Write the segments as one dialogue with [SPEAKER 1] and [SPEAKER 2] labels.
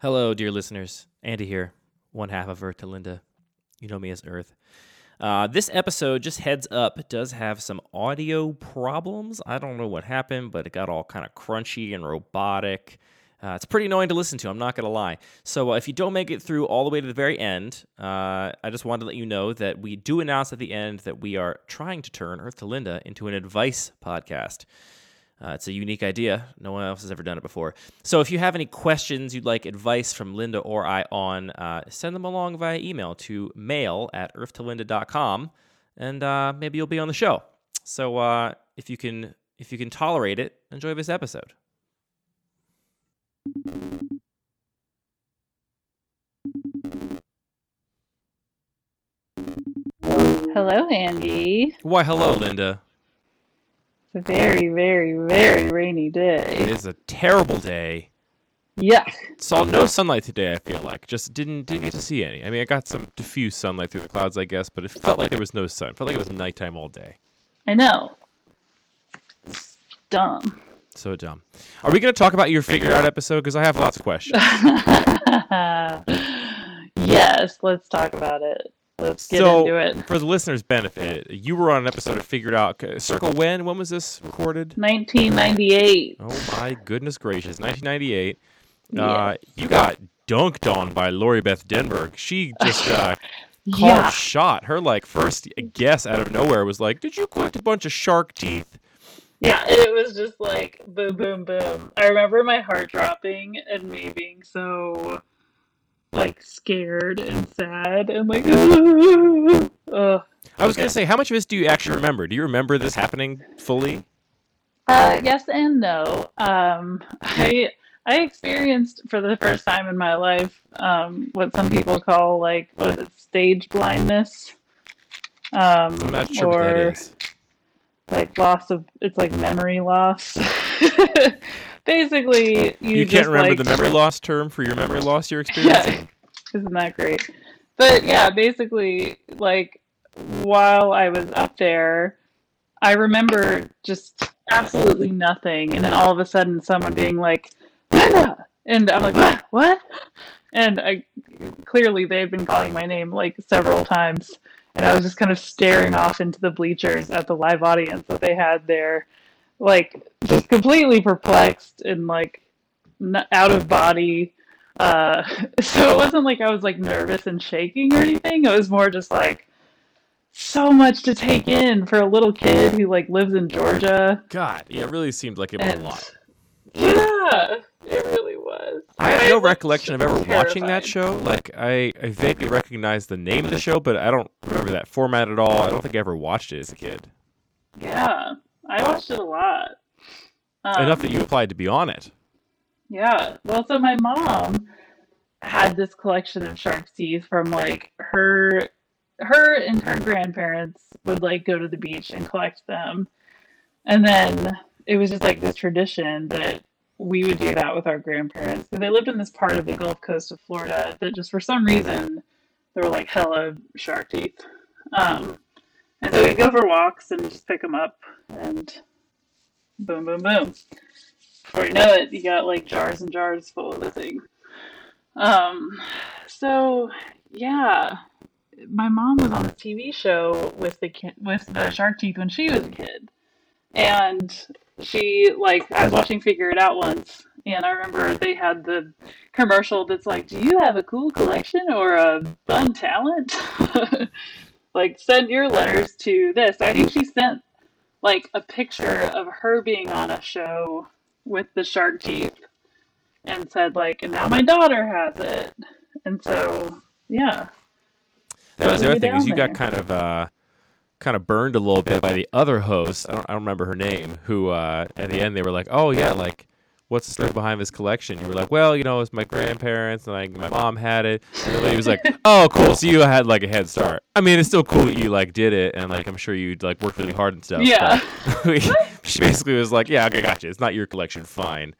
[SPEAKER 1] Hello, dear listeners. Andy here, one half of Earth to Linda. You know me as Earth. Uh, this episode, just heads up, does have some audio problems. I don't know what happened, but it got all kind of crunchy and robotic. Uh, it's pretty annoying to listen to, I'm not going to lie. So, uh, if you don't make it through all the way to the very end, uh, I just wanted to let you know that we do announce at the end that we are trying to turn Earth to Linda into an advice podcast. Uh, it's a unique idea. No one else has ever done it before. So if you have any questions you'd like advice from Linda or I on, uh, send them along via email to mail at earthtolinda.com, and uh, maybe you'll be on the show. So uh, if you can if you can tolerate it, enjoy this episode.
[SPEAKER 2] Hello, Andy.
[SPEAKER 1] Why, hello, Linda.
[SPEAKER 2] Very, very, very rainy day.
[SPEAKER 1] It is a terrible day.
[SPEAKER 2] Yeah.
[SPEAKER 1] Saw no sunlight today. I feel like just didn't didn't get to see any. I mean, I got some diffuse sunlight through the clouds, I guess, but it felt like there was no sun. It felt like it was nighttime all day.
[SPEAKER 2] I know. It's dumb.
[SPEAKER 1] So dumb. Are we going to talk about your figure out episode? Because I have lots of questions.
[SPEAKER 2] yes, let's talk about it. Let's get
[SPEAKER 1] so,
[SPEAKER 2] into it.
[SPEAKER 1] for the listeners' benefit, you were on an episode of Figure It Out. Circle when? When was this recorded?
[SPEAKER 2] 1998.
[SPEAKER 1] Oh my goodness gracious, 1998.
[SPEAKER 2] Yeah.
[SPEAKER 1] Uh, you got dunked on by Lori Beth Denberg. She just uh, called
[SPEAKER 2] Yeah.
[SPEAKER 1] shot. Her like first guess out of nowhere was like, "Did you collect a bunch of shark teeth?"
[SPEAKER 2] Yeah, it was just like boom, boom, boom. I remember my heart dropping and me being so like scared and sad and like, ugh.
[SPEAKER 1] I was gonna say, how much of this do you actually remember? Do you remember this happening fully?
[SPEAKER 2] Uh, yes and no. Um, I I experienced for the first time in my life um, what some people call like what is it, stage blindness, um,
[SPEAKER 1] I'm not sure
[SPEAKER 2] or
[SPEAKER 1] what that is.
[SPEAKER 2] like loss of it's like memory loss. Basically, you,
[SPEAKER 1] You, can't remember
[SPEAKER 2] like,
[SPEAKER 1] the memory loss term for your memory loss you're experiencing.
[SPEAKER 2] Yeah, isn't that great? But yeah, basically, like while I was up there, I remember just absolutely nothing, and then all of a sudden, someone being like, "Linda," and I'm like, "What? What?" And I clearly they had been calling my name like several times, and I was just kind of staring off into the bleachers at the live audience that they had there, like just completely perplexed and like n- out of body. Uh, so it wasn't like I was like nervous and shaking or anything. It was more just like so much to take in for a little kid who like lives in Georgia.
[SPEAKER 1] God, yeah, it really seemed like it was a lot.
[SPEAKER 2] yeah, it really was.
[SPEAKER 1] I have no recollection of ever watching that show. Like, I, I vaguely recognize the name of the show, but I don't remember that format at all. I don't think I ever watched it as a kid.
[SPEAKER 2] Yeah, I watched it a lot. Um,
[SPEAKER 1] Enough that you applied to be on it.
[SPEAKER 2] Yeah. Well, so my mom had this collection of shark's teeth from like her her and her grandparents would like go to the beach and collect them. And then it was just like this tradition that we would do that with our grandparents. And they lived in this part of the Gulf Coast of Florida that just for some reason there were like hella shark teeth. Um, and so we'd go for walks and just pick them up and boom, boom, boom. Before you know it, you got like jars and jars full of the thing. Um, so yeah, my mom was on a TV show with the ki- with the shark teeth when she was a kid, and she like I was watching Figure It Out once, and I remember they had the commercial that's like, "Do you have a cool collection or a fun talent?" like send your letters to this. I think she sent like a picture of her being on a show with the shark teeth and said like and now my daughter has it and so yeah
[SPEAKER 1] That was the other thing is you got kind of uh, kind of burned a little bit by the other host. I don't, I don't remember her name. Who uh, at the end they were like, "Oh yeah, like what's the story behind this collection?" You were like, "Well, you know, it's my grandparents and like my mom had it." And lady was like, "Oh, cool. So you had like a head start. I mean, it's still cool that you like did it, and like I'm sure you like worked really hard and stuff."
[SPEAKER 2] yeah
[SPEAKER 1] she basically was like, "Yeah, okay, gotcha. It's not your collection. Fine."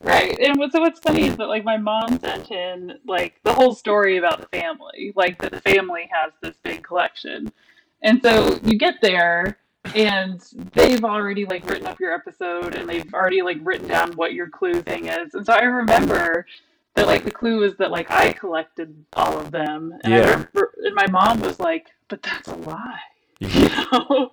[SPEAKER 2] right and what, so what's funny is that like my mom sent in like the whole story about the family like that the family has this big collection and so you get there and they've already like written up your episode and they've already like written down what your clue thing is and so i remember That like the clue was that like I collected all of them, and I
[SPEAKER 1] Yeah.
[SPEAKER 2] remember, and my mom was like, "But that's a lie," you know.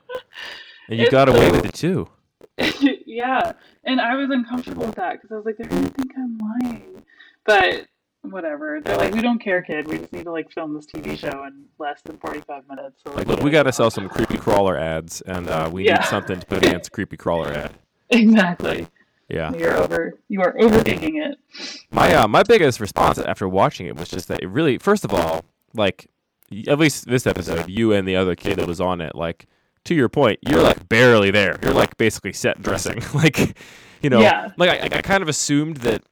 [SPEAKER 1] and you got away with it too.
[SPEAKER 2] yeah, and I was uncomfortable with that because I was like, they're gonna think I'm lying. But whatever. They're like, we don't care, kid. We just need to like film this TV show in less than 45 minutes. So
[SPEAKER 1] Like, look, we got to sell some creepy crawler ads, and uh, we
[SPEAKER 2] Yeah.
[SPEAKER 1] need something to put against a creepy crawler ad.
[SPEAKER 2] exactly.
[SPEAKER 1] Yeah.
[SPEAKER 2] You're over. You are overthinking it.
[SPEAKER 1] My uh, my biggest response after watching it was just that it really, first of all, like at least this episode, you and the other kid that was on it, like to your point, you're like barely there. You're like basically set dressing, like you know,
[SPEAKER 2] Yeah.
[SPEAKER 1] like I, I kind of assumed that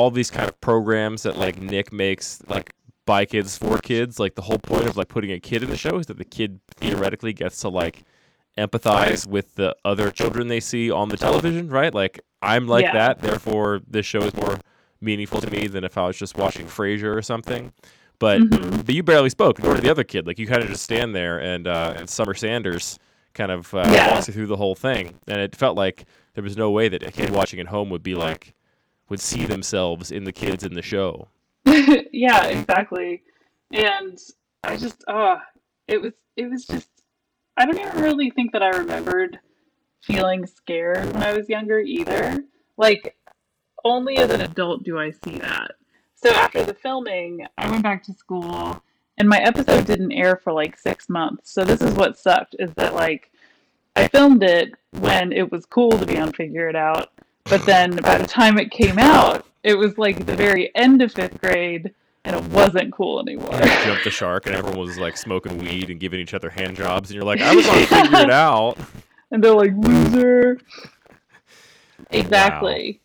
[SPEAKER 1] all these kind of programs that like Nick makes, like by kids for kids, like the whole point of like putting a kid in the show is that the kid theoretically gets to like empathize with the other children they see on the television, right? Like I'm like
[SPEAKER 2] Yeah.
[SPEAKER 1] that, therefore this show is more meaningful to me than if I was just watching Frasier or something. But
[SPEAKER 2] Mhm.
[SPEAKER 1] but you barely spoke, nor did the other kid. Like you kind of just stand there, and uh, and Summer Sanders kind of uh,
[SPEAKER 2] Yeah.
[SPEAKER 1] walks you through the whole thing, and it felt like there was no way that a kid watching at home would be like would see themselves in the kids in the show.
[SPEAKER 2] yeah, exactly. And I just, oh, it was, it was just. I don't even really think that I remembered feeling scared when I was younger either. Like, only as an adult do I see that. So after the filming, I went back to school, and my episode didn't air for like six months. So this is what sucked: is that like I filmed it when it was cool to be on Figure It Out, but then by the time it came out, it was like the very end of fifth grade, and it wasn't cool anymore.
[SPEAKER 1] Jumped the shark, and everyone was like smoking weed and giving each other hand jobs, and you're like, I was on figure it out.
[SPEAKER 2] and they're like loser. Exactly.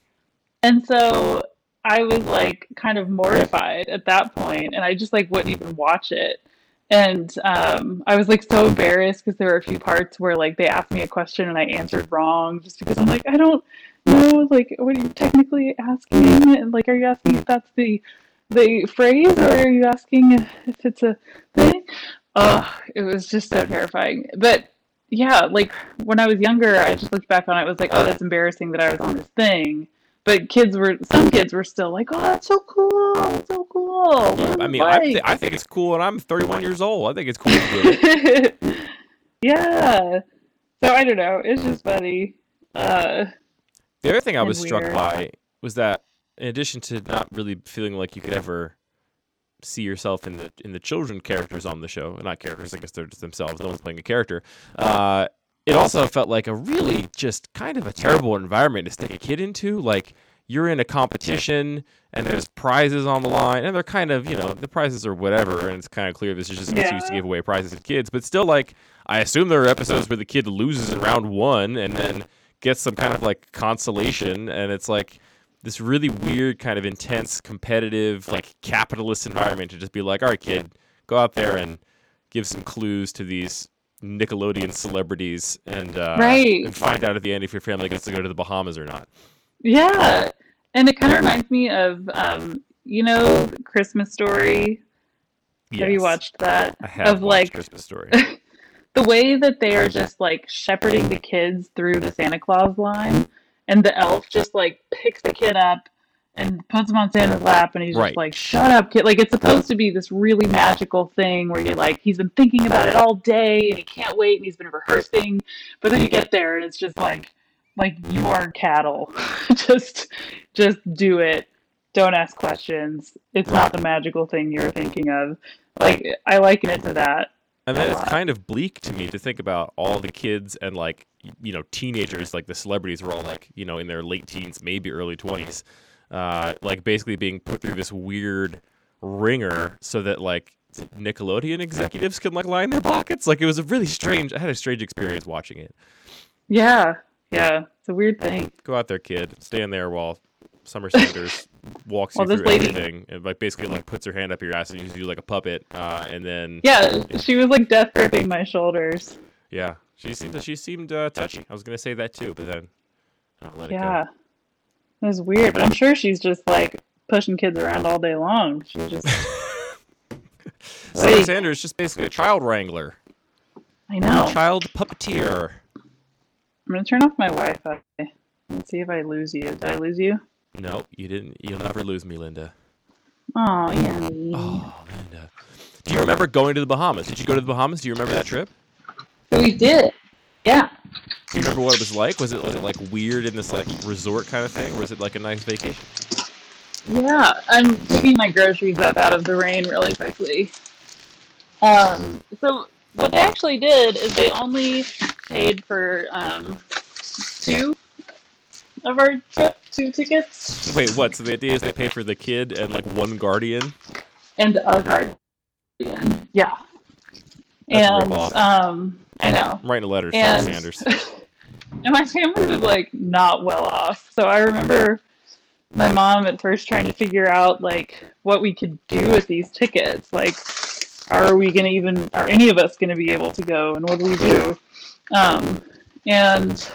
[SPEAKER 2] And so I was like kind of mortified at that point, and I just like wouldn't even watch it. And um, I was like so embarrassed because there were a few parts where like they asked me a question and I answered wrong just because I'm like I don't know like what are you technically asking and like are you asking if that's the the phrase or are you asking if it's a thing? Oh, it was just so terrifying. But yeah, like when I was younger, I just looked back on it. I was like, oh, that's embarrassing that I was on this thing. But kids were, some kids were still like, oh, that's so cool, that's so cool.
[SPEAKER 1] I mean, I, th- I think it's cool, and I'm 31 years old. I think it's cool. it.
[SPEAKER 2] yeah. So I don't know. It's just funny. Uh,
[SPEAKER 1] The other thing I was struck by was that, in addition to not really feeling like you could ever see yourself in the in the children characters on the show, not characters, I guess they're just themselves. No one's playing a character. Uh, it also felt like a really just kind of a terrible environment to stick a kid into. Like you're in a competition and there's prizes on the line, and they're kind of you know the prizes are whatever, and it's kind of clear this is just an excuse to give away prizes to kids. But still, like I assume there are episodes where the kid loses in round one and then gets some kind of like consolation, and it's like this really weird kind of intense competitive like capitalist environment to just be like all right kid go out there and give some clues to these nickelodeon celebrities and uh,
[SPEAKER 2] Right.
[SPEAKER 1] and find out at the end if your family gets to go to the bahamas or not
[SPEAKER 2] yeah. And it kind of reminds me of, um, you know, Christmas Story. Have you watched that?
[SPEAKER 1] i have
[SPEAKER 2] of
[SPEAKER 1] watched
[SPEAKER 2] like
[SPEAKER 1] christmas story
[SPEAKER 2] the way that they are just like shepherding the kids through the Santa Claus line, and the elf just like picks the kid up and puts him on Santa's lap, and he's
[SPEAKER 1] Right.
[SPEAKER 2] just like, "Shut up, kid!" Like it's supposed to be this really magical thing where you're like, he's been thinking about it all day, and he can't wait, and he's been rehearsing, but then you get there, and it's just like, like you are cattle, just, just do it. Don't ask questions. It's not the magical thing you're thinking of. Like I liken it to that.
[SPEAKER 1] And then it's kind of bleak to me to think about all the kids and like you know teenagers, like the celebrities were all like you know in their late teens, maybe early twenties, uh, like basically being put through this weird ringer so that like Nickelodeon executives can like line their pockets. Like it was a really strange. I had a strange experience watching it.
[SPEAKER 2] Yeah, yeah, it's a weird thing.
[SPEAKER 1] Go out there, kid. Stand there while Summer Sanders walks
[SPEAKER 2] Well,
[SPEAKER 1] you through
[SPEAKER 2] lady-
[SPEAKER 1] everything, and like basically like puts her hand up your ass and uses you like a puppet, uh, and then
[SPEAKER 2] Yeah, she was like death gripping my shoulders.
[SPEAKER 1] Yeah, she seemed she seemed uh, touchy. I was gonna say that too, but then I'll let it
[SPEAKER 2] Yeah, it was weird. But I'm sure she's just like pushing kids around all day long. She just,
[SPEAKER 1] go.
[SPEAKER 2] Wait.
[SPEAKER 1] Sanders is just basically a child wrangler,
[SPEAKER 2] I know.
[SPEAKER 1] child puppeteer.
[SPEAKER 2] I'm gonna turn off my Wi-Fi and see if I lose you. Did I lose you?
[SPEAKER 1] No, you didn't. You'll never lose me, Linda.
[SPEAKER 2] Oh, yeah.
[SPEAKER 1] Oh, Linda. Do you remember going to the Bahamas? Did you go to the Bahamas? Do you remember that trip?
[SPEAKER 2] We did. Yeah.
[SPEAKER 1] Do you remember what it was like? Was it was it like weird in this like resort kind of thing, or was it like a nice vacation?
[SPEAKER 2] Yeah. I'm picking my groceries up out of the rain really quickly. Um, so what they actually did is they only paid for um, two of our trip, two tickets,
[SPEAKER 1] Wait, what? So the idea is they pay for the kid and like one guardian.
[SPEAKER 2] and a guardian. Yeah.
[SPEAKER 1] That's
[SPEAKER 2] and um, I know.
[SPEAKER 1] I'm writing a letter to
[SPEAKER 2] And-
[SPEAKER 1] Sanders.
[SPEAKER 2] And my family was like not well off. So I remember my mom at first trying to figure out like what we could do with these tickets. Like, are we gonna even are any of us gonna be able to go and what do we do? Um, and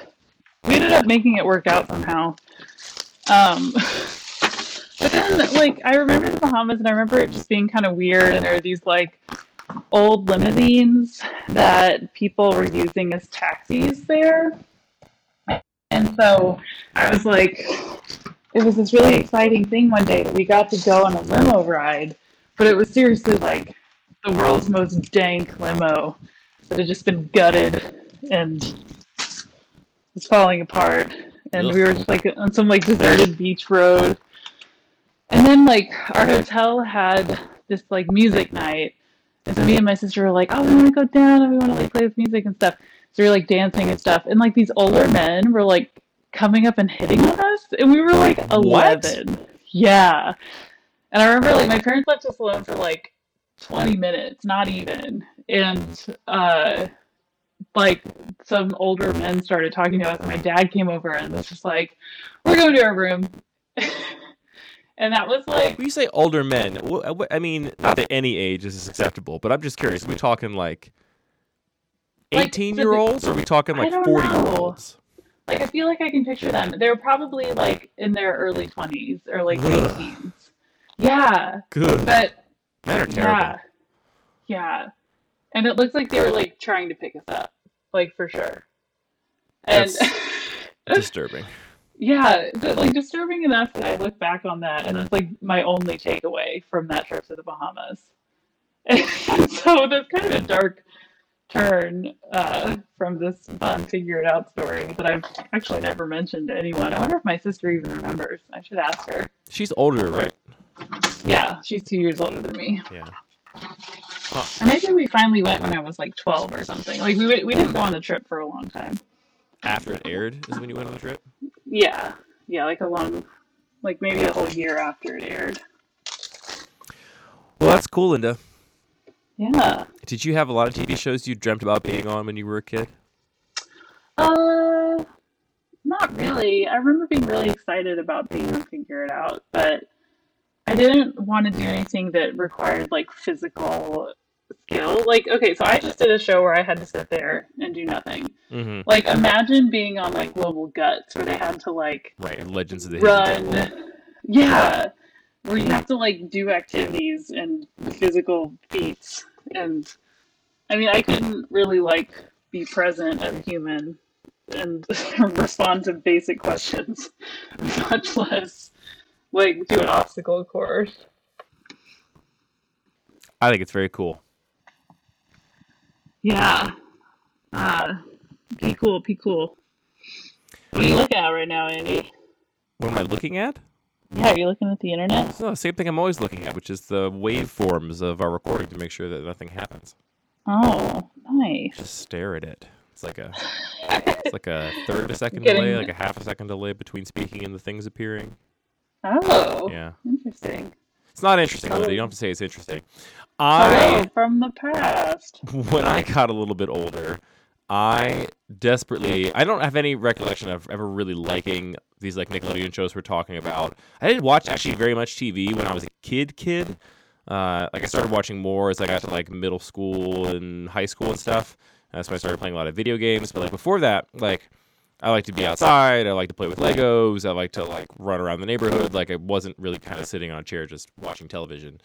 [SPEAKER 2] we ended up making it work out somehow. Um, but then like I remember the Bahamas and I remember it just being kind of weird and there are these like old limousines that people were using as taxis there. And so I was like, it was this really exciting thing one day that we got to go on a limo ride, but it was seriously like the world's most dank limo that had just been gutted and was falling apart. And we were just like on some like deserted beach road. And then like our hotel had this like music night. And so me and my sister were like, oh, we want to go down and we want to like play with music and stuff. So we were like dancing and stuff. And like these older men were like coming up and hitting on us. And we were like
[SPEAKER 1] What?
[SPEAKER 2] 11. Yeah. And I remember like my parents left us alone for like 20 minutes, not even. And uh like some older men started talking to us. And my dad came over and was just like, we're going to our room. and that was like
[SPEAKER 1] When you say older men, I mean, not that any age is acceptable, but I'm just curious. Are we talking like
[SPEAKER 2] Like,
[SPEAKER 1] 18
[SPEAKER 2] so
[SPEAKER 1] year olds, or are we talking like
[SPEAKER 2] don't
[SPEAKER 1] 40 year olds?
[SPEAKER 2] Like I feel like I can picture them. They're probably like in their early twenties or like late teens. Yeah,
[SPEAKER 1] Good.
[SPEAKER 2] but
[SPEAKER 1] Men are terrible.
[SPEAKER 2] yeah, yeah, and it looks like they were like trying to pick us up, like for sure. And
[SPEAKER 1] Disturbing.
[SPEAKER 2] yeah, but, like disturbing enough that I look back on that and it's like my only takeaway from that trip to the Bahamas. And so that's kind of a dark turn uh, from this fun figure it out story that I've actually never mentioned to anyone. I wonder if my sister even remembers. I should ask her.
[SPEAKER 1] She's older, right?
[SPEAKER 2] Yeah, she's two years older than me.
[SPEAKER 1] Yeah.
[SPEAKER 2] And maybe we finally went when I was like 12 or something. Like we we didn't go on the trip for a long time.
[SPEAKER 1] After it aired is when you went on the trip?
[SPEAKER 2] Yeah, yeah, like a long, like maybe a whole year after it aired.
[SPEAKER 1] Well, that's cool, Linda.
[SPEAKER 2] Yeah.
[SPEAKER 1] Did you have a lot of TV shows you dreamt about being on when you were a kid?
[SPEAKER 2] Uh, not really. I remember being really excited about being on Figure It Out, but I didn't want to do anything that required like physical skill. Like, okay, so I just did a show where I had to sit there and do nothing.
[SPEAKER 1] Mm-hmm.
[SPEAKER 2] Like, imagine being on like Global Guts where they had to like
[SPEAKER 1] Right. Legends of the
[SPEAKER 2] run. Yeah, where you have to like do activities and physical feats, and I mean, I couldn't really like be present as a human and respond to basic questions, much less like do an obstacle course.
[SPEAKER 1] I think it's very cool.
[SPEAKER 2] Yeah. Uh, be cool, be cool. What are you looking at right now, Andy?
[SPEAKER 1] What am I looking at?
[SPEAKER 2] Yeah, are you looking at the internet?
[SPEAKER 1] No, same thing I'm always looking at, which is the waveforms of our recording to make sure that nothing happens.
[SPEAKER 2] Oh, nice.
[SPEAKER 1] Just stare at it. It's like a it's like a third of a second
[SPEAKER 2] Getting-
[SPEAKER 1] delay, like a half a second delay between speaking and the things appearing.
[SPEAKER 2] Oh,
[SPEAKER 1] Yeah.
[SPEAKER 2] interesting.
[SPEAKER 1] It's not interesting, Linda. You don't have to say it's interesting. I
[SPEAKER 2] from the past.
[SPEAKER 1] when I got a little bit older, I desperately I don't have any recollection of ever really liking these like Nickelodeon shows we're talking about. I didn't watch actually very much TV when I was a kid kid. Uh, like I started watching more as I got to like middle school and high school and stuff. That's when I started playing a lot of video games. But like before that, like I like to be outside. I like to play with Legos. I like to like run around the neighborhood. Like I wasn't really kind of sitting on a chair just watching television.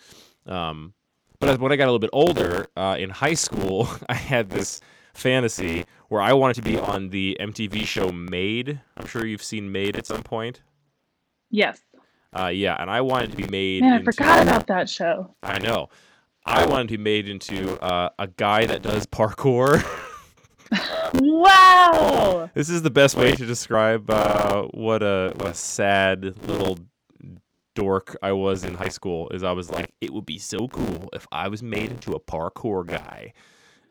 [SPEAKER 1] Um, but when I got a little bit older, uh, in high school, I had this fantasy where I wanted to be on the MTV show Made. I'm sure you've seen Made at some point.
[SPEAKER 2] Yes.
[SPEAKER 1] Uh, yeah, and I wanted to be made.
[SPEAKER 2] Man, I
[SPEAKER 1] into,
[SPEAKER 2] forgot about that show.
[SPEAKER 1] I know. I wanted to be made into uh, a guy that does parkour.
[SPEAKER 2] Wow.
[SPEAKER 1] this is the best way to describe uh, what a, what a sad little dork I was in high school. Is I was like, it would be so cool if I was made into a parkour guy.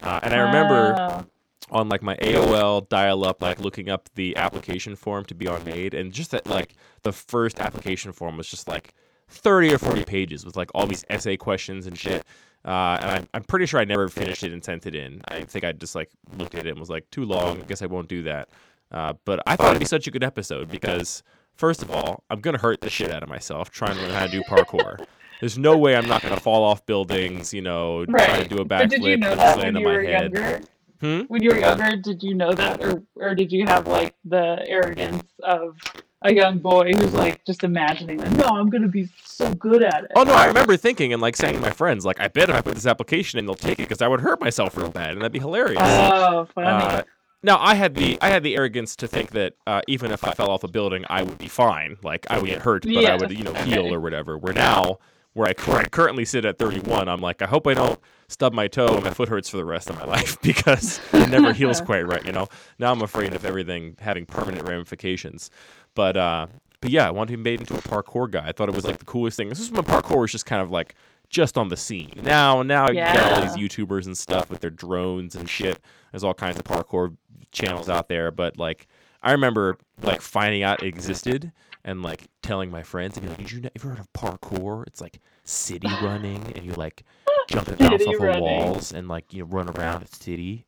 [SPEAKER 1] Uh, and I remember
[SPEAKER 2] Wow.
[SPEAKER 1] on like my AOL dial up, like looking up the application form to be on Made, and just that like the first application form was just like thirty or forty pages with like all these essay questions and shit. Uh, and I'm, I'm pretty sure I never finished it and sent it in. I think I just like looked at it and was like, too long. I guess I won't do that. Uh, but I thought it'd be such a good episode because, first of all, I'm gonna hurt the shit out of myself trying to learn how to do parkour. There's no way I'm not gonna fall off buildings, you know, try
[SPEAKER 2] Right.
[SPEAKER 1] to do a
[SPEAKER 2] But did you
[SPEAKER 1] backflip
[SPEAKER 2] know
[SPEAKER 1] and
[SPEAKER 2] that
[SPEAKER 1] land
[SPEAKER 2] when
[SPEAKER 1] on
[SPEAKER 2] you
[SPEAKER 1] my
[SPEAKER 2] were
[SPEAKER 1] head.
[SPEAKER 2] younger?
[SPEAKER 1] Hmm?
[SPEAKER 2] When you were younger, did you know that, or or did you have like the arrogance of a young boy who's like just imagining that? No, I'm gonna be so good at it.
[SPEAKER 1] Oh no, I remember thinking and like saying to my friends, like, I bet if I put this application in, they'll take it because I would hurt myself real bad, and that'd be hilarious.
[SPEAKER 2] Oh, funny.
[SPEAKER 1] Uh, now I had the I had the arrogance to think that uh, even if I fell off a building, I would be fine. Like I would get hurt, but I would you know heal or whatever. Where now, where I, where I currently sit at 31, I'm like, I hope I don't stub my toe and my foot hurts for the rest of my life because it never heals quite right. You know. Now I'm afraid of everything having permanent ramifications. But uh, but yeah, I wanted to be made into a parkour guy. I thought it was like the coolest thing. This is when parkour was just kind of like just on the scene. Now, now you got all these YouTubers and stuff with their drones and shit. There's all kinds of parkour channels out there, but like I remember like finding out it existed and like telling my friends, and like, "Did you know, ever heard of parkour? It's like city running, and you like jump and bounce off of
[SPEAKER 2] running.
[SPEAKER 1] walls and like you know run around the city."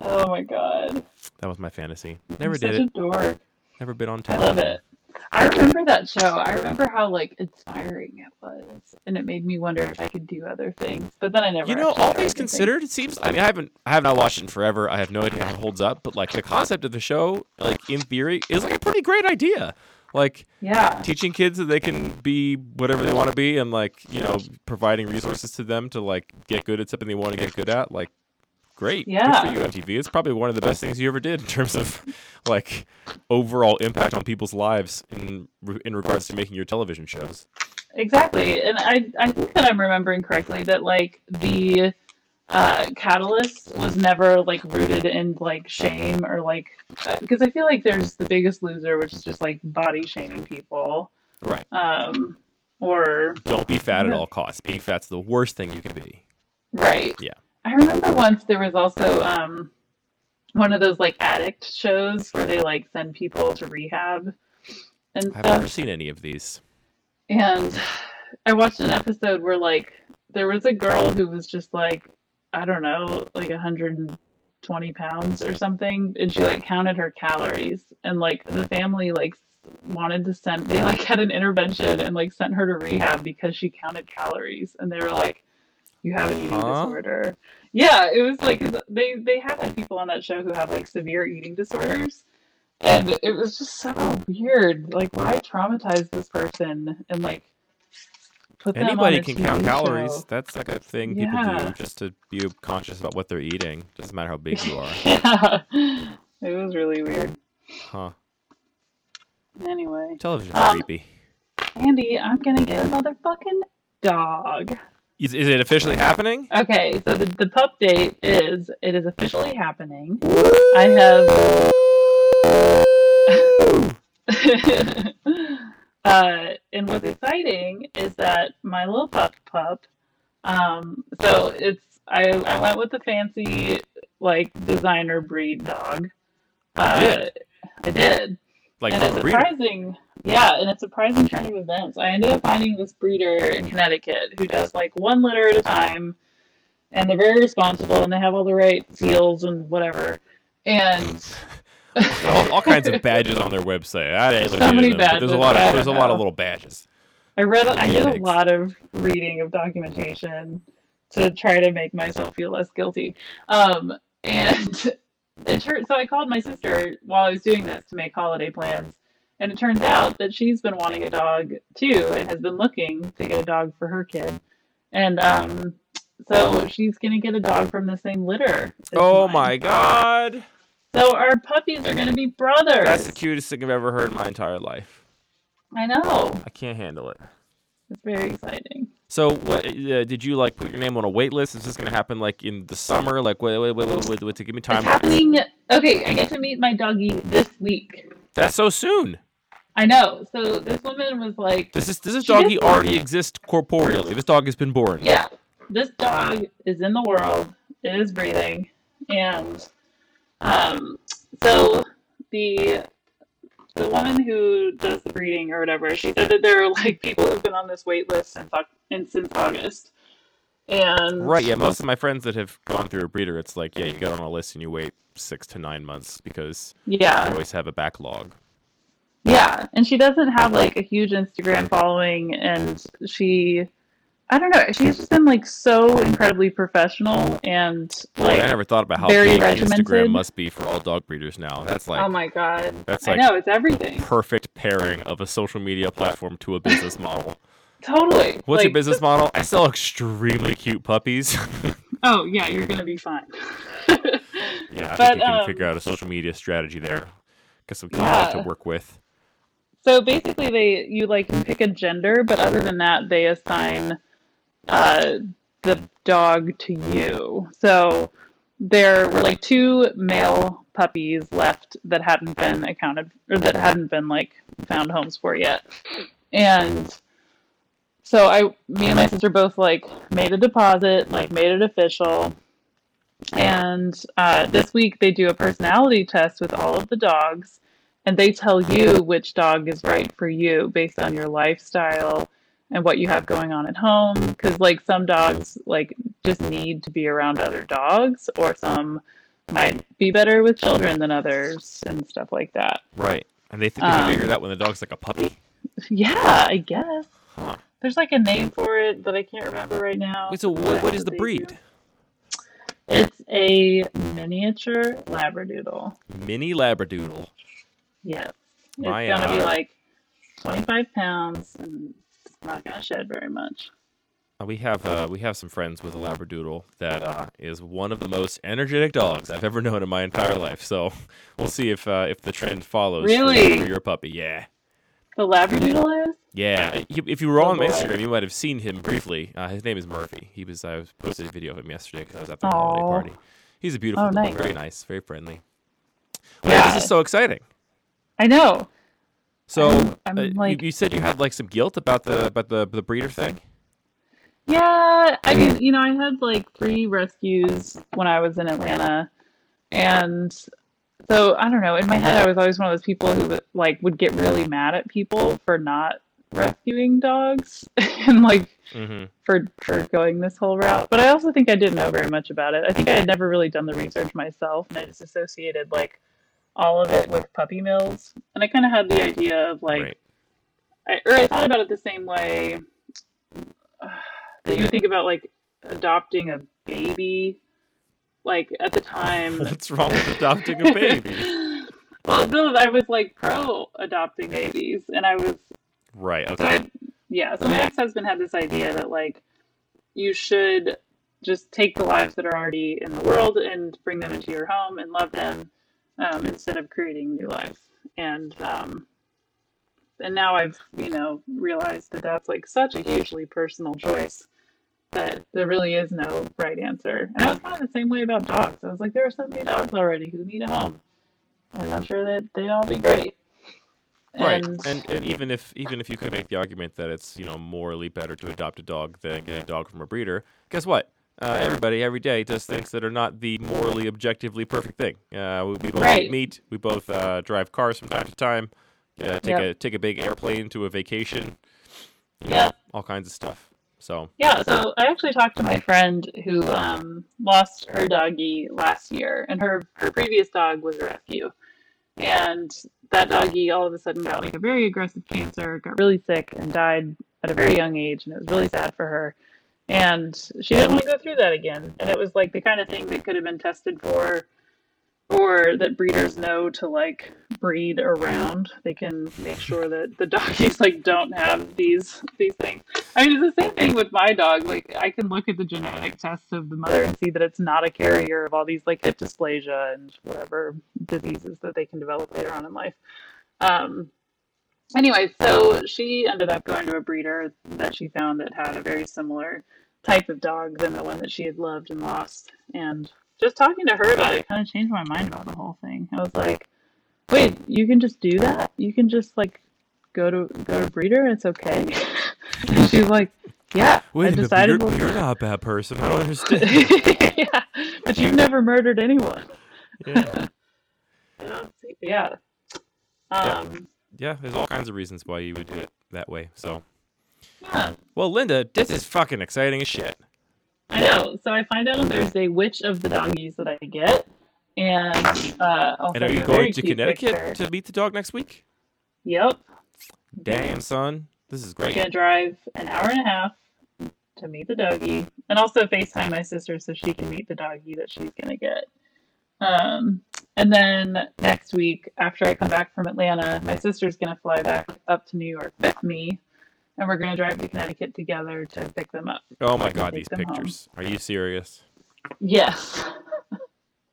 [SPEAKER 2] oh my god.
[SPEAKER 1] That was my fantasy. Never
[SPEAKER 2] I'm
[SPEAKER 1] did it. Never been on top.
[SPEAKER 2] I love it. I remember that show. I remember how like inspiring it was, and it made me wonder if I could do other things. But then I never.
[SPEAKER 1] You know, all things considered, it seems. I mean, I haven't, I have not watched it in forever. I have no idea how it holds up. But like the concept of the show, like in theory, is like a pretty great idea. Like
[SPEAKER 2] Yeah.
[SPEAKER 1] teaching kids that they can be whatever they want to be, and like you know, providing resources to them to like get good at something they want to get good at. Like, great.
[SPEAKER 2] Yeah.
[SPEAKER 1] Good for you, MTV. It's probably one of the best things you ever did in terms of like overall impact on people's lives in in regards to making your television shows.
[SPEAKER 2] Exactly, and I I think that I'm remembering correctly that like the uh, catalyst was never like rooted in like shame or like because I feel like there's the Biggest Loser, which is just like body shaming people,
[SPEAKER 1] Right.
[SPEAKER 2] um, or
[SPEAKER 1] Don't be fat at all costs. Being fat's the worst thing you can be.
[SPEAKER 2] right.
[SPEAKER 1] Yeah.
[SPEAKER 2] I remember once there was also um one of those like addict shows where they like send people to rehab and
[SPEAKER 1] I've
[SPEAKER 2] stuff.
[SPEAKER 1] never seen any of these.
[SPEAKER 2] And I watched an episode where like there was a girl who was just like I don't know, like 120 pounds or something, and she like counted her calories, and like the family like wanted to send they like had an intervention and like sent her to rehab because she counted calories, and they were like, "You have an eating
[SPEAKER 1] Huh?
[SPEAKER 2] disorder." Yeah, it was like they they have had people on that show who have like severe eating disorders. And it was just so weird. Like, why traumatize this person and like put them
[SPEAKER 1] Anybody can
[SPEAKER 2] TV
[SPEAKER 1] count calories.
[SPEAKER 2] show?
[SPEAKER 1] That's like a thing people do just to be conscious about what they're eating. Doesn't matter how big you are.
[SPEAKER 2] yeah, it was really weird.
[SPEAKER 1] Huh.
[SPEAKER 2] Anyway,
[SPEAKER 1] Television's
[SPEAKER 2] Um,
[SPEAKER 1] creepy.
[SPEAKER 2] Andy, I'm gonna get a motherfucking dog.
[SPEAKER 1] Is, is it officially happening?
[SPEAKER 2] Okay, so the, the pup date is it is officially happening. I have. uh, and what's exciting is that my little pup pup. Um, so it's I I went with the fancy like designer breed dog. Uh,
[SPEAKER 1] did?
[SPEAKER 2] I did
[SPEAKER 1] Like
[SPEAKER 2] and it's
[SPEAKER 1] a
[SPEAKER 2] surprising. Yeah, and it's surprising turn of events. I ended up finding this breeder in Connecticut who does like one litter at a time, and they're very responsible, and they have all the right seals and whatever. And
[SPEAKER 1] all, all kinds of badges on their website. I
[SPEAKER 2] So many
[SPEAKER 1] them, but There's a lot of there's a lot of little badges.
[SPEAKER 2] I read, I did a lot of reading of documentation to try to make myself feel less guilty. Um, and it turned, so I called my sister while I was doing this to make holiday plans. And it turns out that she's been wanting a dog too and has been looking to get a dog for her kid. And um, so she's going to get a dog from the same litter.
[SPEAKER 1] Oh
[SPEAKER 2] mine.
[SPEAKER 1] my god.
[SPEAKER 2] So our puppies are going to be brothers.
[SPEAKER 1] That's the cutest thing I've ever heard in my entire life.
[SPEAKER 2] I know.
[SPEAKER 1] I can't handle it.
[SPEAKER 2] It's very exciting.
[SPEAKER 1] So, what uh, did you like? Put your name on a wait list? Is this going to happen like in the summer? Like, wait, wait, wait, wait, wait, wait to give me time.
[SPEAKER 2] It's happening. Okay, I get to meet my doggy this week.
[SPEAKER 1] That's so soon.
[SPEAKER 2] I know. So this woman was like,
[SPEAKER 1] this does this
[SPEAKER 2] She
[SPEAKER 1] doggy already exist corporeally? This dog has been born.
[SPEAKER 2] Yeah, this dog is in the world. It is breathing, and um, so the the woman who does the breeding or whatever, she said that there are like people who've been on this wait list since and since August, and
[SPEAKER 1] Right. Yeah. Most of my friends that have gone through a breeder, it's like, yeah, you get on a list and you wait six to nine months because you
[SPEAKER 2] yeah,
[SPEAKER 1] always have a backlog.
[SPEAKER 2] yeah, and she doesn't have like a huge Instagram following, and she. I don't know. She's just been like so incredibly professional and
[SPEAKER 1] Boy,
[SPEAKER 2] like
[SPEAKER 1] I never thought about how
[SPEAKER 2] very
[SPEAKER 1] big
[SPEAKER 2] regimented.
[SPEAKER 1] Instagram must be for all dog breeders now. That's like
[SPEAKER 2] oh my god.
[SPEAKER 1] that's like.
[SPEAKER 2] I
[SPEAKER 1] like
[SPEAKER 2] know it's everything.
[SPEAKER 1] perfect pairing of a social media platform to a business model.
[SPEAKER 2] Totally.
[SPEAKER 1] What's your business model? I sell extremely cute puppies.
[SPEAKER 2] Oh yeah, you're gonna be fine.
[SPEAKER 1] yeah, I
[SPEAKER 2] But,
[SPEAKER 1] think you can
[SPEAKER 2] um,
[SPEAKER 1] figure out a social media strategy there. Got some content
[SPEAKER 2] Yeah.
[SPEAKER 1] to work with.
[SPEAKER 2] so basically, they you like pick a gender, but other than that, they assign uh, the dog to you. So there were like two male puppies left that hadn't been accounted or that hadn't been like found homes for yet, and so I, me and my sister both like made a deposit, like made it official. And uh, this week they do a personality test with all of the dogs, and they tell you which dog is right for you based on your lifestyle and what you have going on at home. Because like some dogs like just need to be around other dogs, or some might be better with children than others and stuff like that.
[SPEAKER 1] Right. And they think they can
[SPEAKER 2] Um,
[SPEAKER 1] figure that when the dog's like a puppy.
[SPEAKER 2] Yeah, I guess.
[SPEAKER 1] Huh.
[SPEAKER 2] There's like a name for it that I can't remember right now.
[SPEAKER 1] Wait, so what, what is the breed?
[SPEAKER 2] It's a miniature labradoodle.
[SPEAKER 1] Mini Labradoodle.
[SPEAKER 2] Yes. It's
[SPEAKER 1] My,
[SPEAKER 2] gonna be
[SPEAKER 1] uh,
[SPEAKER 2] like 25 pounds and it's not gonna shed very much.
[SPEAKER 1] Uh, We have uh, we have some friends with a Labradoodle that uh, is one of the most energetic dogs I've ever known in my entire life. So we'll see if uh, if the trend follows. for-
[SPEAKER 2] Really?
[SPEAKER 1] For, your puppy, yeah,
[SPEAKER 2] The labradoodle is?
[SPEAKER 1] yeah. If you were on
[SPEAKER 2] Oh, boy.
[SPEAKER 1] Instagram, you might have seen him briefly. Uh, his name is Murphy. He was I posted a video of him yesterday because I was at the holiday party. He's a beautiful
[SPEAKER 2] Oh,
[SPEAKER 1] dog,
[SPEAKER 2] nice.
[SPEAKER 1] very nice, very friendly. Wow,
[SPEAKER 2] Yeah.
[SPEAKER 1] this is so exciting.
[SPEAKER 2] I know.
[SPEAKER 1] So
[SPEAKER 2] I'm- I'm
[SPEAKER 1] uh, you- you, said you had like some guilt about the about the the breeder thing.
[SPEAKER 2] Yeah, I mean, you know, I had like three rescues when I was in Atlanta, and so I don't know. In my head, I was always one of those people who like would get really mad at people for not rescuing dogs and like
[SPEAKER 1] Mm-hmm.
[SPEAKER 2] for for going this whole route. But I also think I didn't know very much about it. I think I had never really done the research myself, and I just associated like all of it with puppy mills, and I kind of had the idea of like
[SPEAKER 1] right.
[SPEAKER 2] I, or I thought about it the same way uh, that you think about like adopting a baby. Like at the time,
[SPEAKER 1] What's wrong with adopting a baby?
[SPEAKER 2] well, no, I was like pro adopting babies, and I was
[SPEAKER 1] right. Okay.
[SPEAKER 2] I, yeah. So my ex-husband had this idea that like you should just take the lives that are already in the world and bring them into your home and love them um, instead of creating new life. And um, and now I've you know realized that that's like such a hugely personal choice that there really is no right answer. And I was kind of the same way about dogs. I was like, there are so many dogs already who need a home, and I'm sure that they'd all be great.
[SPEAKER 1] Right, and, and even if even if you could make the argument that it's you know morally better to adopt a dog than get a dog from a breeder, guess what? Uh, everybody every day does things that are not the morally objectively perfect thing. Uh, we, we both
[SPEAKER 2] Right.
[SPEAKER 1] eat meat. We both uh, drive cars from time to time. Uh, take
[SPEAKER 2] Yep.
[SPEAKER 1] a take a big airplane to a vacation. You know,
[SPEAKER 2] Yeah.
[SPEAKER 1] all kinds of stuff. So
[SPEAKER 2] Yeah, so I actually talked to my friend who um, lost her doggy last year, and her her previous dog was a rescue, and that doggy all of a sudden got like a very aggressive cancer, got really sick, and died at a very young age, and it was really sad for her. And she didn't want to go through that again, and it was like the kind of thing that could have been tested for, or that breeders know to like breed around. They can make sure that the doggies like don't have these these things. I mean, it's the same thing with my dog. Like, I can look at the genetic tests of the mother and see that it's not a carrier of all these like hip dysplasia and whatever diseases that they can develop later on in life. Um, anyway, so she ended up going to a breeder that she found that had a very similar type of dog than the one that she had loved and lost. And just talking to her about it kind of changed my mind about the whole thing. I was like, wait, you can just do that? You can just like go to go to breeder? And it's okay. and she's like, yeah.
[SPEAKER 1] Wait
[SPEAKER 2] I decided
[SPEAKER 1] you're,
[SPEAKER 2] we'll-
[SPEAKER 1] you're not a bad person. I don't understand.
[SPEAKER 2] yeah, but you've never murdered anyone.
[SPEAKER 1] yeah.
[SPEAKER 2] Yeah. Um,
[SPEAKER 1] yeah, there's all kinds of reasons why you would do it that way. So,
[SPEAKER 2] yeah.
[SPEAKER 1] well, Linda, this is fucking exciting as shit.
[SPEAKER 2] I know. So I find out on Thursday which of the doggies that I get, and uh, I'll
[SPEAKER 1] And are you going to Connecticut
[SPEAKER 2] picture.
[SPEAKER 1] to meet the dog next week?
[SPEAKER 2] Yep.
[SPEAKER 1] Damn, son, this is great.
[SPEAKER 2] I'm gonna drive an hour and a half to meet the doggy, and also FaceTime my sister so she can meet the doggy that she's gonna get. Um, and then next week, after I come back from Atlanta, my sister's gonna fly back up to New York with me, and we're gonna drive to Connecticut together to pick them up.
[SPEAKER 1] Oh my god, these
[SPEAKER 2] them home.
[SPEAKER 1] pictures. Are you serious?
[SPEAKER 2] Yes.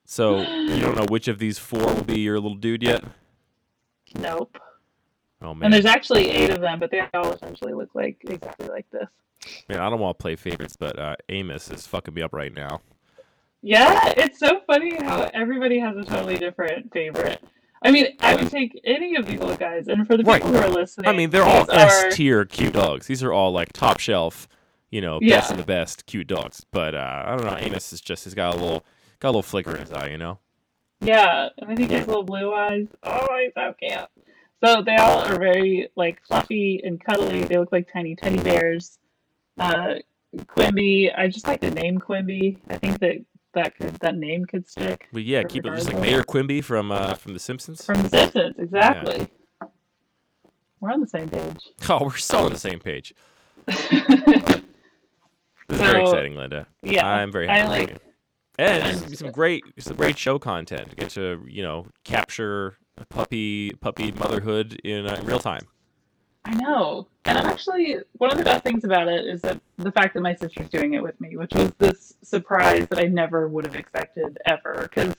[SPEAKER 1] So, you don't know which of these four will be your little dude yet?
[SPEAKER 2] Nope.
[SPEAKER 1] Oh
[SPEAKER 2] And there's actually eight of them, but they all essentially look like exactly like this.
[SPEAKER 1] Man, I don't want to play favorites, but uh, Amos is fucking me up right now.
[SPEAKER 2] Yeah, it's so funny how everybody has a totally different favorite. I mean, I would take any of these little guys, and for the
[SPEAKER 1] Right.
[SPEAKER 2] people who are listening,
[SPEAKER 1] I mean, they're all S tier cute dogs. These are all like top shelf, you know,
[SPEAKER 2] Yeah.
[SPEAKER 1] best of the best cute dogs. But uh, I don't know. Amos is just he's got a little got a little flicker in his eye, you know.
[SPEAKER 2] Yeah, and I think he has little blue eyes. Oh, he's so cute. So they all are very like fluffy and cuddly. They look like tiny teddy bears. Uh, Quimby, I just like the name Quimby. I think that that could that name could stick
[SPEAKER 1] But yeah, keep it just like. Mayor Quimby from uh, from The Simpsons.
[SPEAKER 2] from The Simpsons. Exactly. We're on the same page.
[SPEAKER 1] Oh, we're so on the same page. This is very exciting, Linda.
[SPEAKER 2] yeah,
[SPEAKER 1] I'm very
[SPEAKER 2] I
[SPEAKER 1] happy. for
[SPEAKER 2] like-
[SPEAKER 1] And some great, some great show content. Get to you know capture puppy puppy motherhood in uh, real time.
[SPEAKER 2] I know. And I'm actually, one of the best things about it is that the fact that my sister's doing it with me, which was this surprise that I never would have expected ever. Because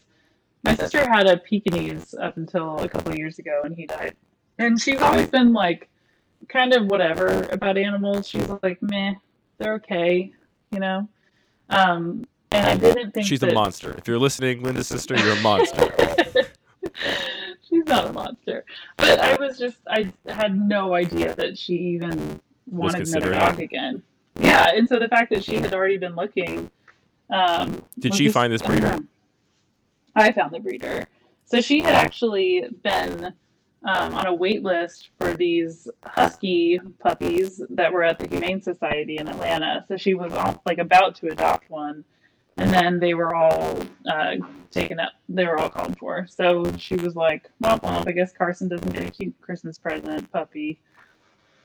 [SPEAKER 2] my sister had a Pekingese up until a couple of years ago, and he died. And she's always been like, kind of whatever about animals. She's like, meh, they're okay, you know. Um, and I didn't think
[SPEAKER 1] She's
[SPEAKER 2] that...
[SPEAKER 1] a monster. If you're listening, Linda's sister, you're a monster.
[SPEAKER 2] She's not a monster. But I was just, I had no idea that she even wanted another dog again. Yeah, and so the fact that she had already been looking. Um,
[SPEAKER 1] Did she find this breeder?
[SPEAKER 2] I found the breeder. So she had actually been um, on a wait list for these husky puppies that were at the Humane Society in Atlanta. So she was like about to adopt one, and then they were all uh, taken up. They were all called for. So she was like, "Well, well, I guess Carson doesn't get a cute Christmas present puppy."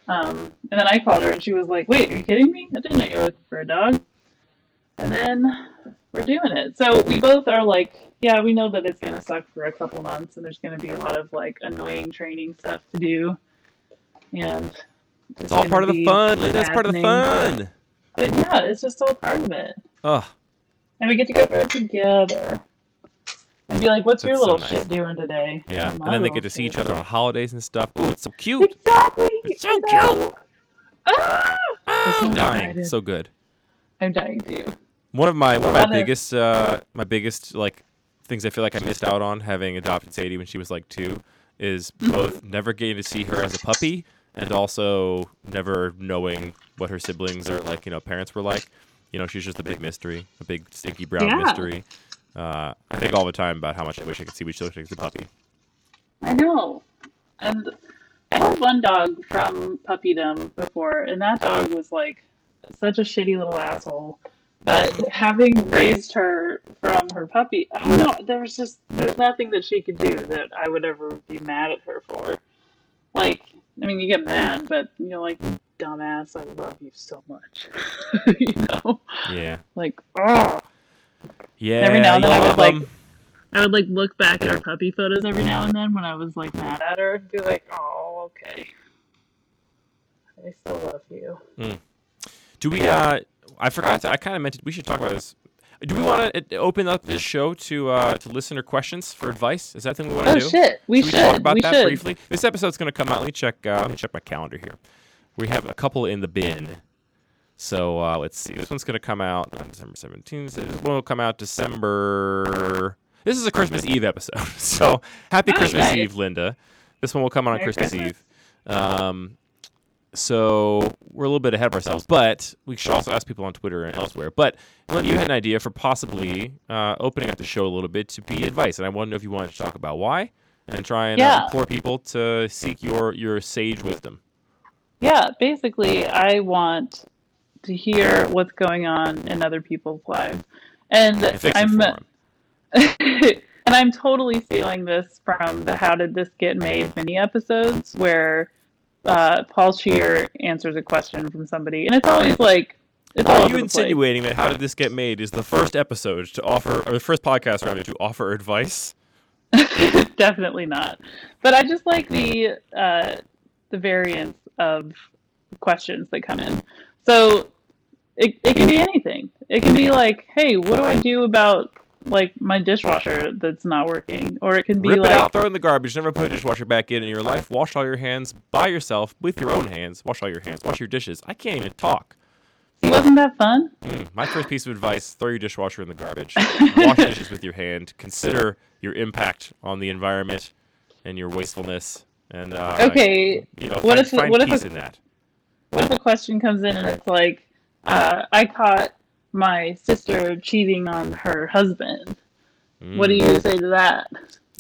[SPEAKER 2] Um, and then I called her, and she was like, "Wait, are you kidding me? I didn't know you were looking for a dog." And then we're doing it. So we both are like, yeah, we know that it's gonna suck for a couple months, and there's gonna be a lot of like annoying training stuff to do, and
[SPEAKER 1] It's all part of the fun. That's part of the fun.
[SPEAKER 2] But yeah, it's just all part of it,
[SPEAKER 1] Ugh.
[SPEAKER 2] And we get to go it together. And be like, what's your
[SPEAKER 1] That's so
[SPEAKER 2] little
[SPEAKER 1] nice.
[SPEAKER 2] shit doing today?
[SPEAKER 1] Yeah.
[SPEAKER 2] "Oh,
[SPEAKER 1] And then they get to see each other on holidays and stuff. Ooh, it's so cute.
[SPEAKER 2] Exactly.
[SPEAKER 1] It's so
[SPEAKER 2] know. Ah!
[SPEAKER 1] I'm dying.
[SPEAKER 2] excited.
[SPEAKER 1] So good.
[SPEAKER 2] I'm dying too.
[SPEAKER 1] One of my one of my biggest uh my biggest like things I feel like I missed out on having adopted Sadie when she was like two is both never getting to see her as a puppy and also never knowing what her siblings or like you know parents were like. You know, she's just a big mystery, a big stinky brown
[SPEAKER 2] Yeah.
[SPEAKER 1] mystery. Uh, I think all the time about how much I wish I could see what she looked like as a puppy.
[SPEAKER 2] I know. And I had one dog from puppydom before, and that dog was like such a shitty little asshole. But having raised her from her puppy, I don't know. There was just there's nothing that she could do that I would ever be mad at her for. Like, I mean, you get mad, but you know, like, dumbass, I love you so much. you know,
[SPEAKER 1] Yeah.
[SPEAKER 2] like, oh.
[SPEAKER 1] Yeah.
[SPEAKER 2] Every now and then I would,
[SPEAKER 1] love
[SPEAKER 2] like,
[SPEAKER 1] 'em.
[SPEAKER 2] I would like look back at our puppy photos every now and then when I was like mad at her and be like, oh, okay. I still love you.
[SPEAKER 1] Do we? Uh, I forgot. To, I kind of meant. To, we should talk about this. Do we want to open up this show to uh, to listener questions for advice? Is that thing we want
[SPEAKER 2] Oh
[SPEAKER 1] to do?
[SPEAKER 2] shit, we
[SPEAKER 1] should
[SPEAKER 2] should.
[SPEAKER 1] we talk about
[SPEAKER 2] we
[SPEAKER 1] that
[SPEAKER 2] should.
[SPEAKER 1] briefly? This episode's going to come out. Let me check. Uh, let me check my calendar here. We have a couple in the bin. So uh, let's see. This one's going to come out on December 17th. This one will come out December. This is a Christmas Eve episode. So happy
[SPEAKER 2] Oh,
[SPEAKER 1] Christmas
[SPEAKER 2] nice.
[SPEAKER 1] Eve, Linda. This one will come out on
[SPEAKER 2] Merry
[SPEAKER 1] Christmas,
[SPEAKER 2] Christmas.
[SPEAKER 1] Eve. Um, so we're a little bit ahead of ourselves, but we should also ask people on Twitter and elsewhere. But you had an idea for possibly uh, opening up the show a little bit to be advice, and I want to know if you wanted to talk about why and try and uh,
[SPEAKER 2] Yeah.
[SPEAKER 1] implore people to seek your your sage wisdom.
[SPEAKER 2] Yeah, basically, I want to hear what's going on in other people's lives, and I'm and I'm totally stealing this from the "How Did This Get Made" mini episodes where uh, Paul Scheer answers a question from somebody, and it's always like it's
[SPEAKER 1] Are you insinuating that How Did This Get Made is the first episode to offer, or the first podcast rather, to offer advice?
[SPEAKER 2] Definitely not. But I just like the uh, the variance of questions that come in. So it it can be anything. It can be like, hey, what do I do about like my dishwasher that's not working? Or it can be
[SPEAKER 1] Rip
[SPEAKER 2] like
[SPEAKER 1] it out, throw in the garbage, never put a dishwasher back in in your life. Wash all your hands by yourself with your own hands. Wash all your hands. Wash your dishes. I can't even talk.
[SPEAKER 2] wasn't that fun?
[SPEAKER 1] Mm, my first piece of advice: throw your dishwasher in the garbage. Wash dishes with your hand. Consider your impact on the environment and your wastefulness. And uh,
[SPEAKER 2] Okay.
[SPEAKER 1] you know,
[SPEAKER 2] what
[SPEAKER 1] find,
[SPEAKER 2] if
[SPEAKER 1] find
[SPEAKER 2] what if a,
[SPEAKER 1] in that.
[SPEAKER 2] what if a question comes in and it's like, uh, I caught my sister cheating on her husband. What do
[SPEAKER 1] Mm.
[SPEAKER 2] you say to that?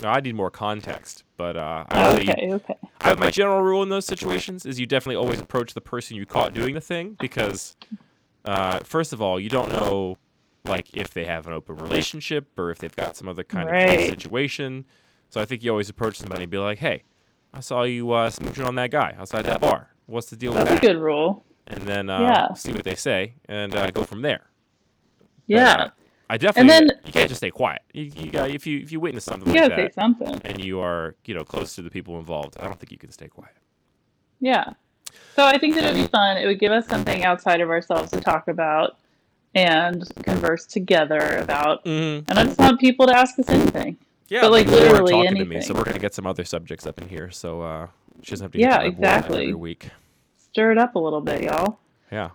[SPEAKER 1] No, I need more context, but uh, I you-
[SPEAKER 2] Okay, okay.
[SPEAKER 1] I, my general rule in those situations is you definitely always approach the person you caught doing the thing because, uh, first of all, you don't know like if they have an open relationship or if they've got some other kind of
[SPEAKER 2] Right.
[SPEAKER 1] situation. So I think you always approach somebody and be like, "Hey, I saw you uh, smooching on that guy outside that bar. What's the deal with that?
[SPEAKER 2] That's a
[SPEAKER 1] that?"
[SPEAKER 2] good rule.
[SPEAKER 1] And then uh,
[SPEAKER 2] Yeah.
[SPEAKER 1] see what they say and uh, go from there.
[SPEAKER 2] Yeah.
[SPEAKER 1] Uh, I definitely.
[SPEAKER 2] And then-
[SPEAKER 1] you can't just stay quiet. You, you got, if you if you witness something
[SPEAKER 2] You
[SPEAKER 1] like
[SPEAKER 2] gotta say something.
[SPEAKER 1] and you are you know close to the people involved, I don't think you can stay quiet.
[SPEAKER 2] Yeah. So I think that it would be fun. It would give us something outside of ourselves to talk about and converse together about.
[SPEAKER 1] Mm-hmm.
[SPEAKER 2] And I just want people to ask us anything.
[SPEAKER 1] Yeah,
[SPEAKER 2] But, like, literally
[SPEAKER 1] talking to me, so we're gonna get some other subjects up in here. So uh, she doesn't have to.
[SPEAKER 2] Yeah,
[SPEAKER 1] get to my board
[SPEAKER 2] exactly.
[SPEAKER 1] Every week.
[SPEAKER 2] Stir it up a little bit, y'all.
[SPEAKER 1] Yeah.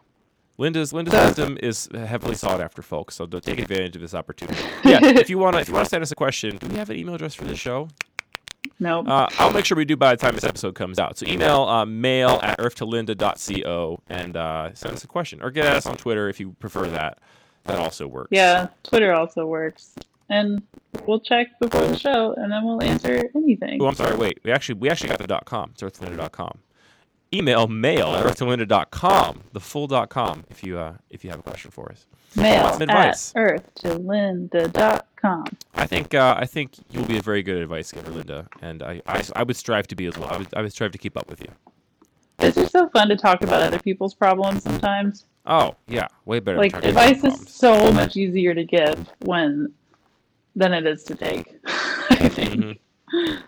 [SPEAKER 1] Linda's Linda's
[SPEAKER 2] So-
[SPEAKER 1] wisdom is heavily sought after, folks. So don't take advantage of this opportunity. Yeah, if you wanna if you wanna send us a question, do we have an email address for this show?
[SPEAKER 2] Nope.
[SPEAKER 1] Uh, I'll make sure we do by the time this episode comes out. So email uh, mail at earthtolinda.co and uh, send us a question, or get at us on Twitter if you prefer that. That also works.
[SPEAKER 2] yeah, Twitter also works. And we'll check before the show and then we'll answer anything.
[SPEAKER 1] Oh, I'm sorry. Wait, we actually we actually got the dot com. It's earthtolinda.com. Email mail at earthtolinda.com, the full dot com, if you uh, if you have a question for us.
[SPEAKER 2] Mail
[SPEAKER 1] some
[SPEAKER 2] at
[SPEAKER 1] advice?
[SPEAKER 2] earthtolinda.com.
[SPEAKER 1] I think uh, I think you'll be a very good advice giver, Linda, and I, I, I would strive to be as well. I would, I would strive to keep up with you.
[SPEAKER 2] It's just so fun to talk about other people's problems sometimes.
[SPEAKER 1] Oh yeah, way better.
[SPEAKER 2] like
[SPEAKER 1] than trying to
[SPEAKER 2] advice is so much easier to give when than it is to take. I think
[SPEAKER 1] Mhm.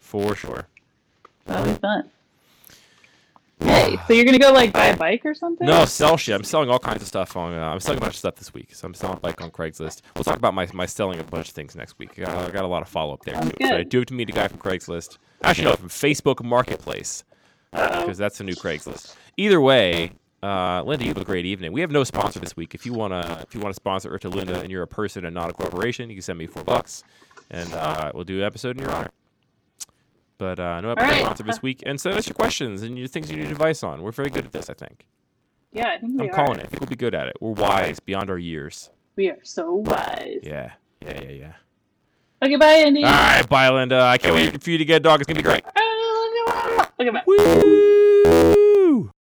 [SPEAKER 1] For sure.
[SPEAKER 2] that'll be fun. Hey, so you're gonna go like buy a bike or something?
[SPEAKER 1] No, sell shit. I'm selling all kinds of stuff on. Uh, I'm selling a bunch of stuff this week. So I'm selling a bike on Craigslist. We'll talk about my, my selling a bunch of things next week. I got, I got a lot of follow up there
[SPEAKER 2] Sounds
[SPEAKER 1] too. So I do have to meet a guy from Craigslist. Actually, no, from Facebook Marketplace because that's the new Craigslist. Either way, uh, Linda, you have a great evening. We have no sponsor this week. If you wanna if you wanna sponsor Earth to Linda and you're a person and not a corporation, you can send me four bucks, and uh, we'll do an episode in your honor. But uh, no episode
[SPEAKER 2] right.
[SPEAKER 1] sponsor this week. And send us your questions and your things you need advice on. We're very good at this, I think.
[SPEAKER 2] Yeah, I think we
[SPEAKER 1] I'm
[SPEAKER 2] are.
[SPEAKER 1] calling it. I think we'll be good at it. We're wise beyond our years.
[SPEAKER 2] We are so wise.
[SPEAKER 1] Yeah, yeah, yeah, yeah.
[SPEAKER 2] Okay, bye, Andy.
[SPEAKER 1] All right, bye, Linda. I can't wait for you to get a dog. It's gonna be great.
[SPEAKER 2] At that.
[SPEAKER 1] Woo!